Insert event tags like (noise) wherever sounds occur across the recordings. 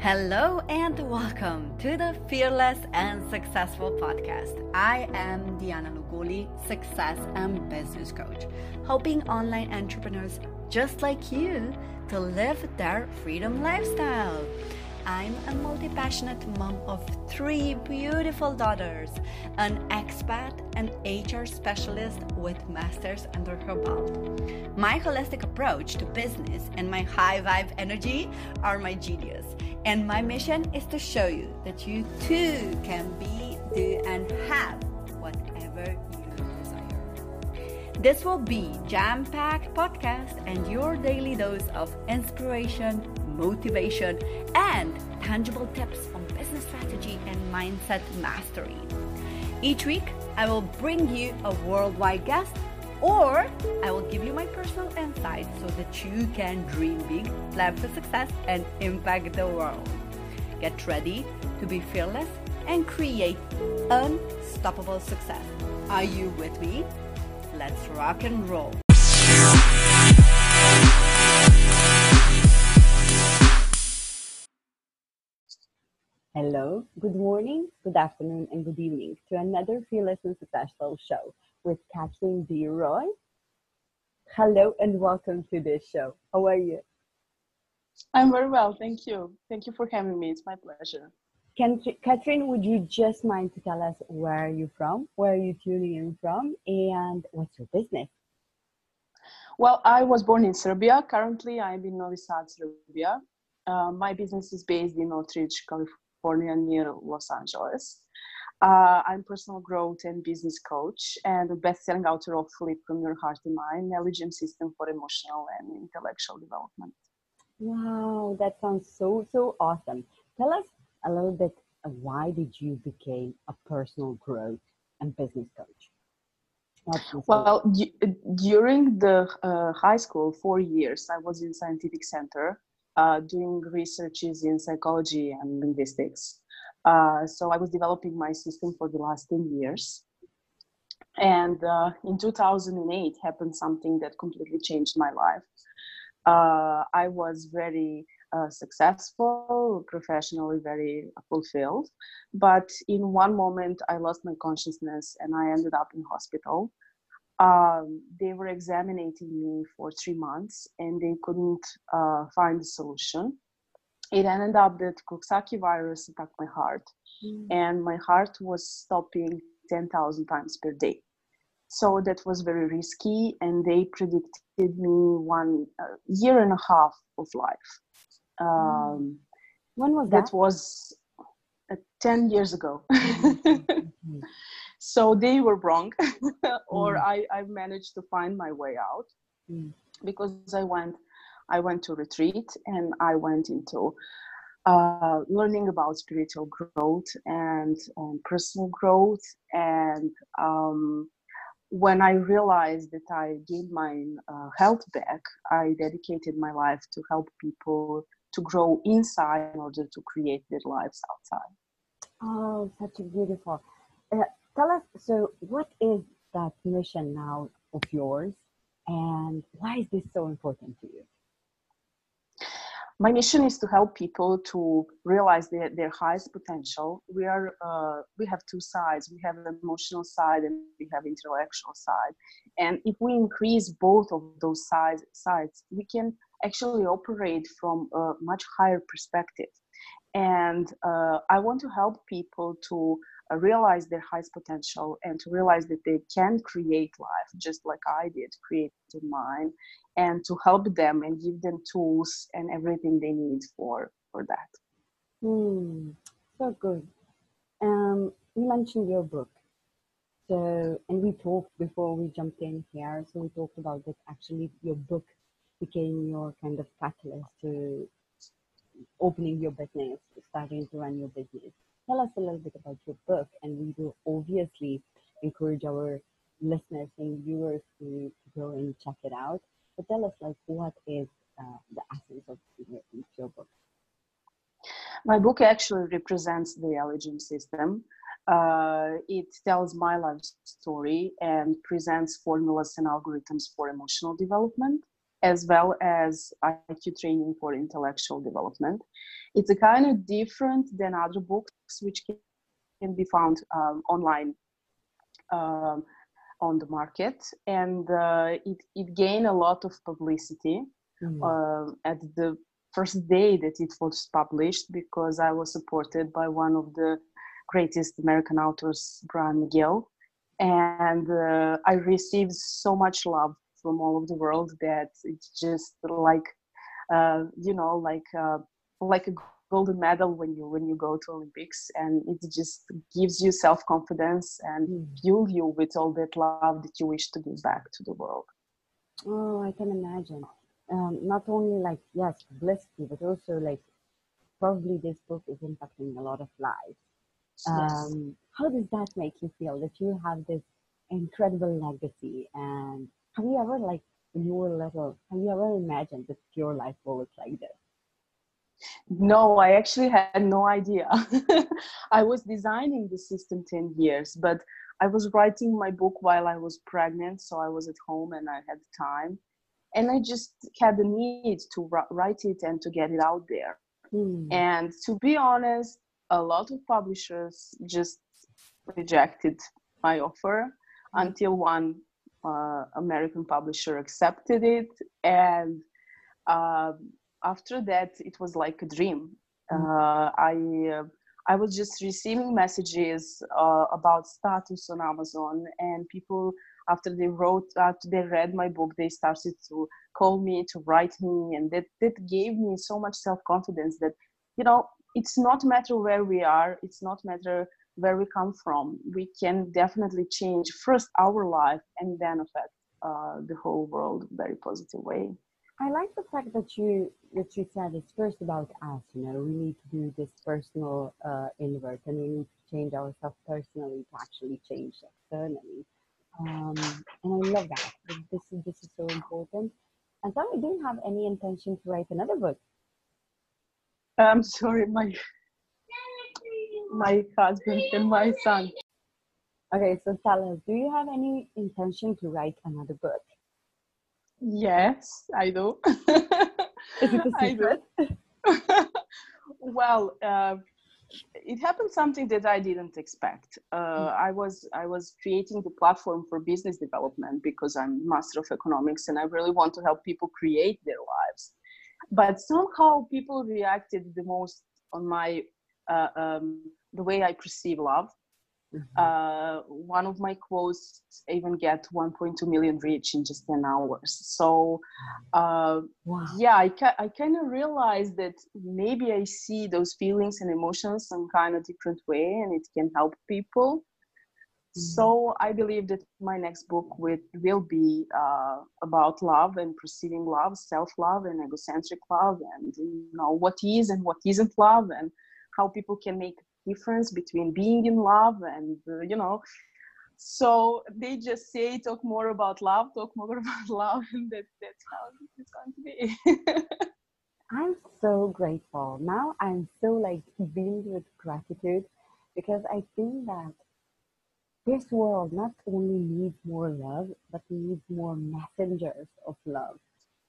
Hello and welcome to the Fearless and Successful podcast. I am Diana Lugoli, success and business coach, helping online entrepreneurs just like you to live their freedom lifestyle. I'm a multi passionate mom of three beautiful daughters, an expat, and HR specialist with masters under her belt. My holistic approach to business and my high vibe energy are my genius. And my mission is to show you that you too can be, do, and have whatever you desire. This will be jam-packed podcast and your daily dose of inspiration, motivation, and tangible tips on business strategy and mindset mastery. Each week, I will bring you a worldwide guest or I will give you my personal insights so that you can dream big, plan for success, and impact the world. Get ready to be fearless and create unstoppable success. Are you with me? Let's rock and roll. Hello, good morning, good afternoon, and good evening to another Fearless and Successful show with Catherine B. Roy. Hello and welcome to this show. How are you? I'm very well, thank you. Thank you for having me. It's my pleasure. Can, Catherine, would you just mind to tell us where are you from, where are you tuning in from, and what's your business? Well, I was born in Serbia. Currently, I'm in Novi Sad, Serbia. Uh, my business is based in Northridge, California, near Los Angeles. Uh, I'm personal growth and business coach and a best-selling author of Live from Your Heart and Mind, LHM system for emotional and intellectual development. Wow, that sounds so so awesome. Tell us a little bit why did you become a personal growth and business coach? Well, d- during the uh, high school, four years, I was in scientific center uh, doing researches in psychology and linguistics. Uh, so I was developing my system for the last 10 years. And uh, in 2008 happened something that completely changed my life. Uh, I was very uh, successful, professionally very fulfilled. But in one moment, I lost my consciousness and I ended up in hospital. Um, they were examining me for three months and they couldn't uh, find a solution it ended up that Coxsackie virus attacked my heart, mm. and my heart was stopping 10,000 times per day. So that was very risky, and they predicted me one uh, year and a half of life. Um, when was that? That was uh, 10 years ago. (laughs) (laughs) Mm-hmm. So they were wrong, (laughs) or mm. I, I managed to find my way out mm. because I went I went to retreat and I went into uh, learning about spiritual growth and, and personal growth. And um, when I realized that I gained my uh, health back, I dedicated my life to help people to grow inside in order to create their lives outside. Oh, such a beautiful. Uh, tell us, so what is that mission now of yours and why is this so important to you? my mission is to help people to realize their, their highest potential. We are uh, we have two sides. We have the emotional side and we have intellectual side. And if we increase both of those sides sides we can actually operate from a much higher perspective. And uh, i want to help people to realize their highest potential and to realize that they can create life just like I did, create mine, and to help them and give them tools and everything they need for for that. Hmm, so good. Um, you mentioned your book. So, and we talked before we jumped in here. So we talked about that actually your book became your kind of catalyst to opening your business, starting to run your business tell us a little bit about your book, and we will obviously encourage our listeners and viewers to, to go and check it out. But tell us, like, what is uh, the essence of your book? My book actually represents the LHM system. Uh, it tells my life story and presents formulas and algorithms for emotional development. as well as IQ training for intellectual development. It's a kind of different than other books which can be found um, online um, on the market, and uh, it it gained a lot of publicity mm. uh, at the first day that it was published because I was supported by one of the greatest American authors, Bryant McGill, and uh, I received so much love from all over the world that it's just like uh, you know like uh, like a golden medal when you when you go to olympics and it just gives you self-confidence and mm. fuel you with all that love that you wish to give back to the world. Oh i can imagine. Um, not only like yes publicity but also like probably this book is impacting a lot of lives. Yes. um, how does that make you feel that you have this incredible legacy? And have you ever like when you were little have you ever imagined that your life will look like this no, I actually had no idea. (laughs) I was designing the system 10 years, but I was writing my book while I was pregnant, so I was at home and I had time. And I just had the need to write it and to get it out there. Mm. And to be honest, a lot of publishers just rejected my offer mm. until one uh, American publisher accepted it. And uh, after that it was like a dream. Mm. uh, i uh, i was just receiving messages uh, about status on amazon and people after they wrote after they read my book they started to call me to write me and that that gave me so much self-confidence that you know it's not matter where we are it's not matter where we come from. We can definitely change first our life and then affect uh, the whole world very positive way I like the fact that you that you said it's first about us. You know, we need to do this personal uh, inward, and we need to change ourselves personally to actually change externally. Um, and I love that. This is this is so important. And so, do you have any intention to write another book? I'm sorry, my my husband and my son. Okay, so tell us, do you have any intention to write another book? Yes, I do. (laughs) Is it a (laughs) secret? (laughs) well, uh, it happened something that I didn't expect. Uh, mm. I was I was creating the platform for business development because I'm master of economics and I really want to help people create their lives. But somehow people reacted the most on my uh, um, the way I perceive love Mm-hmm. Uh, one of my quotes even get 1.2 million reach in just 10 hours. So, uh, wow. yeah, I, ca- I kind of realized that maybe I see those feelings and emotions some kind of different way and it can help people. Mm-hmm. So I believe that my next book will, will be uh, about love and perceiving love, self-love and egocentric love and, you know, what is and what isn't love and how people can make difference between being in love and uh, you know so they just say talk more about love talk more (laughs) about love and that, that's how it's going to be. (laughs) I'm so grateful. Now i'm so like beamed with gratitude because i think that this world not only needs more love but needs more messengers of love.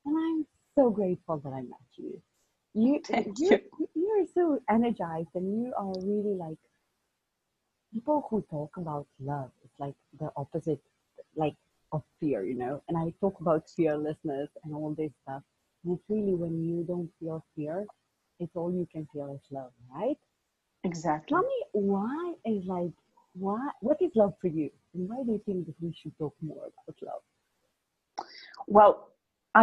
And i'm so grateful that i met you (laughs) you, you, you are so energized and you are really like people who talk about love it's like the opposite like of fear you know? And i talk about fearlessness and all this stuff and it's really when you don't feel fear it's all you can feel is love right? Exactly. Tell me why is like why what is love for you? And why do you think that we should talk more about love? Well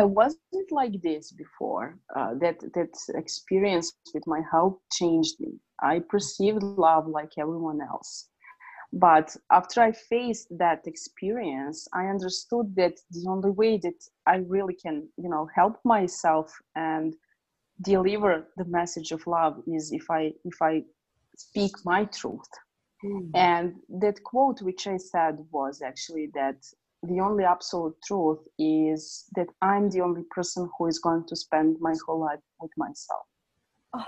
I wasn't like this before. Uh, that that experience with my health changed me. I perceived love like everyone else, but after I faced that experience, I understood that the only way that I really can, you know, help myself and deliver the message of love is if I if I speak my truth. Mm. And that quote which I said was actually that the only absolute truth is that I'm the only person who is going to spend my whole life with myself. Oh.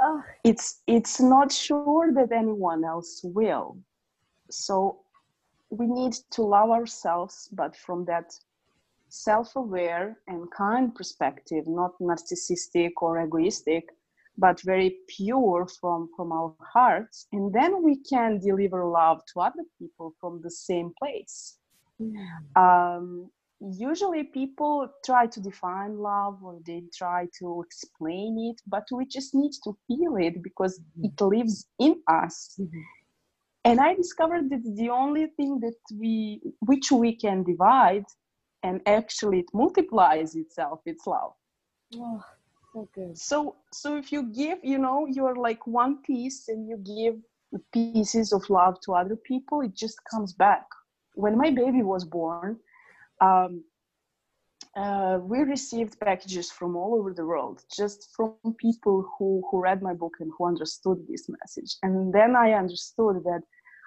Oh. It's it's not sure that anyone else will. So we need to love ourselves, but from that self-aware and kind perspective not narcissistic or egoistic but very pure from from our hearts. And then we can deliver love to other people from the same place. Um, usually people try to define love or they try to explain it but we just need to feel it because mm-hmm. it lives in us. Mm-hmm. and i discovered that the only thing that we which we can divide and actually it multiplies itself it's love. Oh so good so so if you give you know you're like one piece and you give pieces of love to other people it just comes back. When my baby was born um, uh, we received packages from all over the world just from people who who read my book and who understood this message. And then i understood that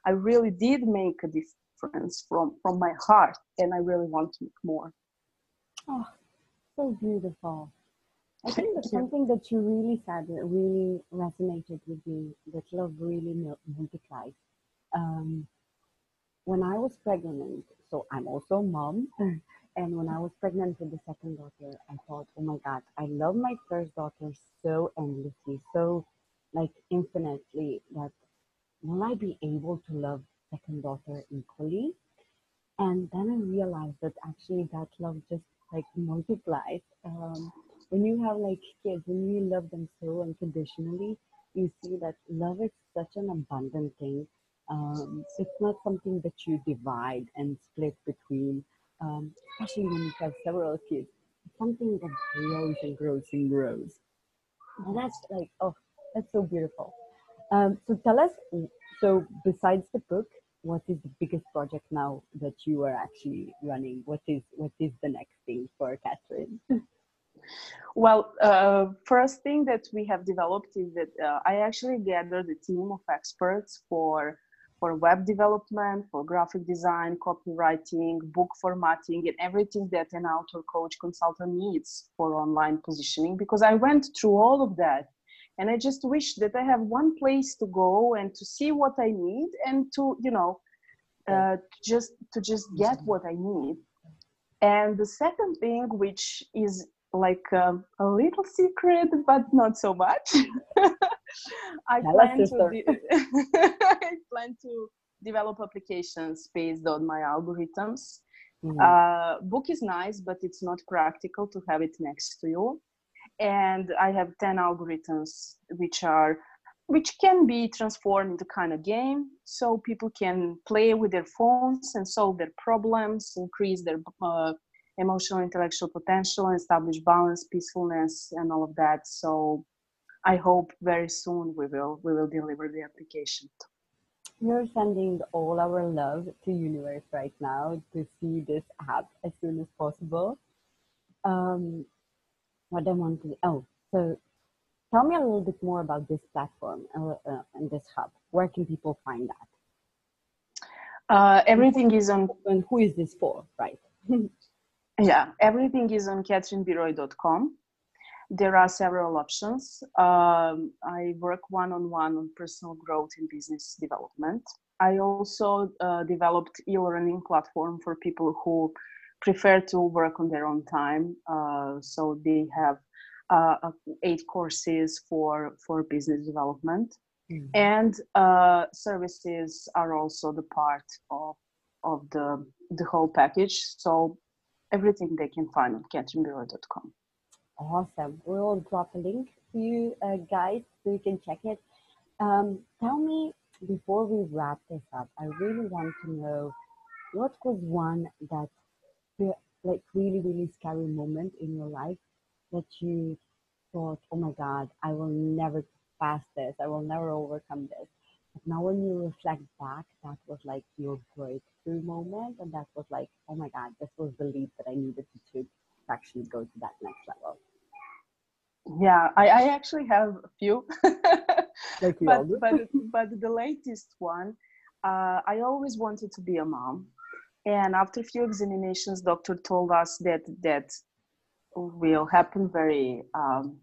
i really did make a difference from from my heart and i really want to make more. Oh so beautiful i think that's (laughs) something that you really said that really resonated with me that love really multiplies um, when i was pregnant so i'm also a mom (laughs) And when I was pregnant with the second daughter, I thought, oh my God, I love my first daughter so endlessly, so like infinitely that will I be able to love second daughter equally? And then I realized that actually that love just like multiplies. Um, when you have like kids, when you love them so unconditionally, you see that love is such an abundant thing. Um, it's not something that you divide and split between um, especially when you have several kids, It's something that grows and grows and grows. And that's like, oh, that's so beautiful. Um, so tell us, so besides the book, what is the biggest project now that you are actually running? What is what is the next thing for Catherine? (laughs) Well, uh, first thing that we have developed is that uh, I actually gathered a team of experts for for web development, for graphic design, copywriting, book formatting, and everything that an author coach consultant needs for online positioning. Because I went through all of that. And I just wish that I have one place to go and to see what I need and to, you know, uh, just to just get what I need. And the second thing, which is like um, a little secret, but not so much. (laughs) I plan to de- (laughs) I plan to develop applications based on my algorithms. Mm-hmm. Uh, book is nice, but it's not practical to have it next to you. And I have ten algorithms which are which can be transformed into kind of game so people can play with their phones and solve their problems increase their uh, emotional intellectual potential and establish balance peacefulness and all of that. So i hope very soon we will we will deliver the application. We're sending all our love to universe right now to see this app as soon as possible. Um what i want to oh so tell me a little bit more about this platform uh, uh, and this hub. Where can people find that? Uh, everything is on and who is this for right (laughs) Yeah, everything is on catherinebroy.com. There are several options. Um, I work one on one on personal growth and business development. I also uh, developed e-learning platform for people who prefer to work on their own time. Uh, so they have uh, eight courses for for business development, mm-hmm. and uh, services are also the part of of the the whole package. So everything they can find on catherinebroy.com. Awesome. We'll drop a link to you uh, guys so you can check it. Um, tell me before we wrap this up, I really want to know what was one that like really really scary moment in your life that you thought, oh my God, I will never pass this. I will never overcome this. Now when you reflect back, that was like your breakthrough moment. And that was like, oh my God, this was the leap that I needed to take to actually go to that next level. Yeah, I, I actually have a few. (laughs) like but, but, but the latest one, uh, I always wanted to be a mom. And after a few examinations, doctor told us that that will happen very um,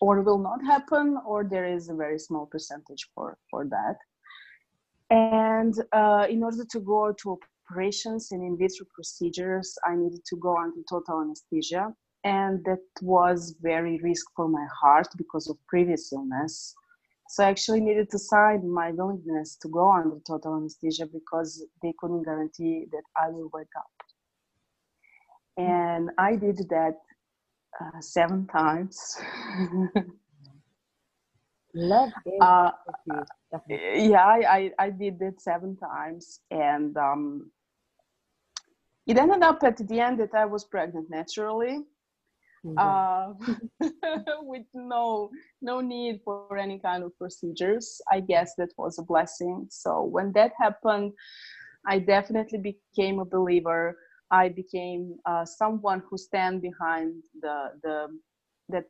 or will not happen or there is a very small percentage for for that and uh, in order to go to operations and in vitro procedures, I needed to go under total anesthesia. And that was very risk for my heart because of previous illness. So I actually needed to sign my willingness to go under total anesthesia because they couldn't guarantee that I will wake up. And I did that uh, seven times. (laughs) Love Uh, yeah, I, I, did it seven times. And um, it ended up at the end that I was pregnant naturally. Mhm. uh, (laughs) with no no need for any kind of procedures. I guess that was a blessing. So when that happened, I definitely became a believer. I became uh, someone who stand behind the the that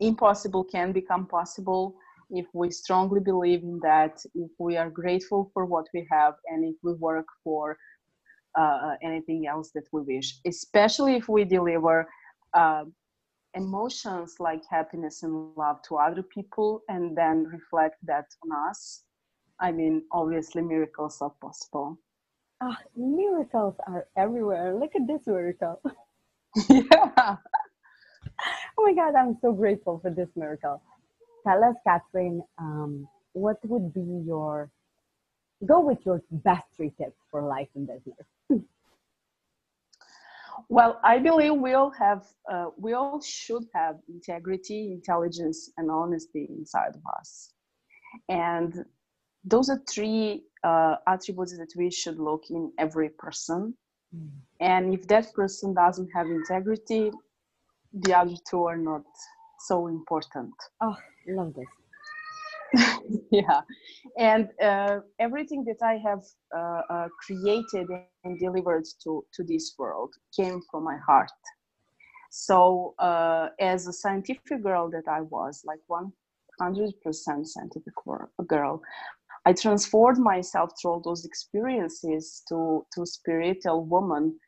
impossible can become possible if we strongly believe in that. If we are grateful for what we have, and if we work for uh, anything else that we wish, especially if we deliver. Uh, emotions like happiness and love to other people and then reflect that on us i mean obviously miracles are possible Ah, miracles are everywhere. Look at this miracle. (laughs) yeah (laughs) Oh my God, I'm so grateful for this miracle. Tell us, Catherine, um, what would be your go with your best three tips for life in business? (laughs) well i believe we all have uh, we all should have integrity intelligence and honesty inside of us. And those are three uh, attributes that we should look in every person. And if that person doesn't have integrity the other two are not so important. Oh, love this. (laughs) yeah. And uh, everything that i have uh, uh, created and delivered to to this world came from my heart. So uh, as a scientific girl that i was like 100% scientific girl i transformed myself through all those experiences to to spiritual woman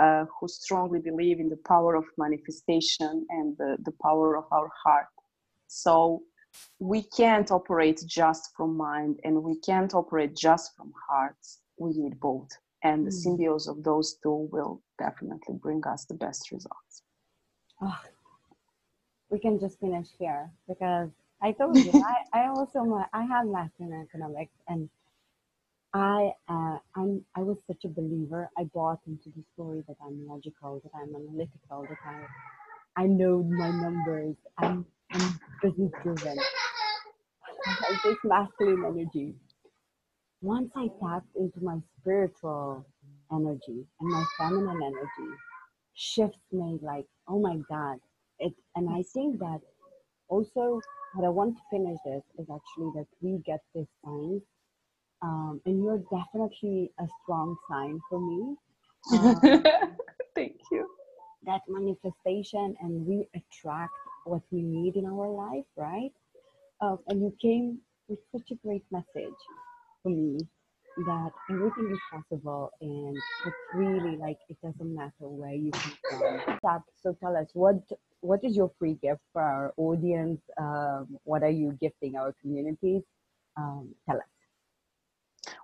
uh, who strongly believe in the power of manifestation and the, the power of our heart so we can't operate just from mind and we can't operate just from hearts we need both and the Mm. symbiosis of those two will definitely bring us the best results Oh, we can just finish here because I told you (laughs) I, I also I have master in economics and I uh, I'm I was such a believer. I bought into the story that I'm logical, that I'm analytical, that I I know my numbers. I'm business driven. I take masculine energy. Once I tapped into my spiritual energy and my feminine energy, shifts made like, oh my God. It and I think that also what I want to finish this is actually that we get this sign. Um, and you're definitely a strong sign for me. (laughs) Um, thank you that manifestation and we attract what we need in our life, right? Um, and you came with such a great message for me that everything is possible and it's really like it doesn't matter where you come from. That- So tell us what what is your free gift for our audience? Um, what are you gifting our communities? Um, tell us.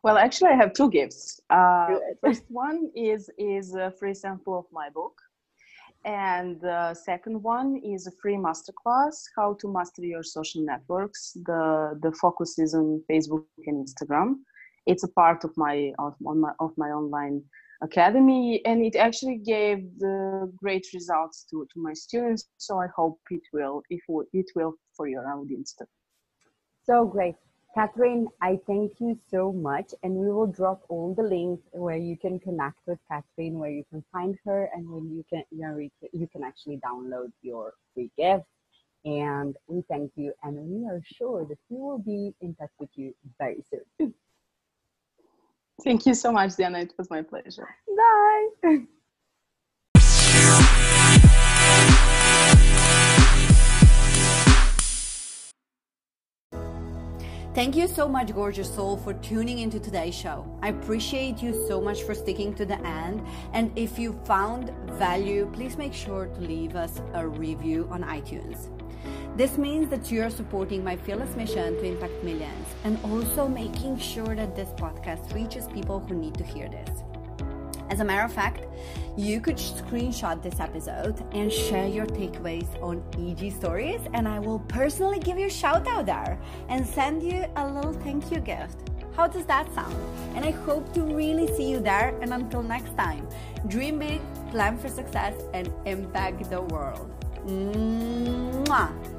well actually i have two gifts uh, first one is is a free sample of my book and the second one is a free masterclass how to master your social networks. The the focus is on facebook and instagram. It's a part of my of, my of my online academy and it actually gave the great results to, to my students so i hope it will if it will for your audience too. So great. Catherine, I thank you so much. And we will drop all the links where you can connect with Catherine, where you can find her, and when you can, you, know, you can- you can actually download your free gift. And we thank you. And we are sure that we will be in touch with you very soon. thank you so much diana it was my pleasure Bye. (laughs) Thank you so much, gorgeous soul, for tuning into today's show. I appreciate you so much for sticking to the end. And if you found value, please make sure to leave us a review on iTunes. This means that you are supporting my fearless mission to impact millions and also making sure that this podcast reaches people who need to hear this. As a matter of fact, you could screenshot this episode and share your takeaways on IG Stories, and I will personally give you a shout out there and send you a little thank you gift. How does that sound? And I hope to really see you there. And until next time, dream big, plan for success, and impact the world. Mwah!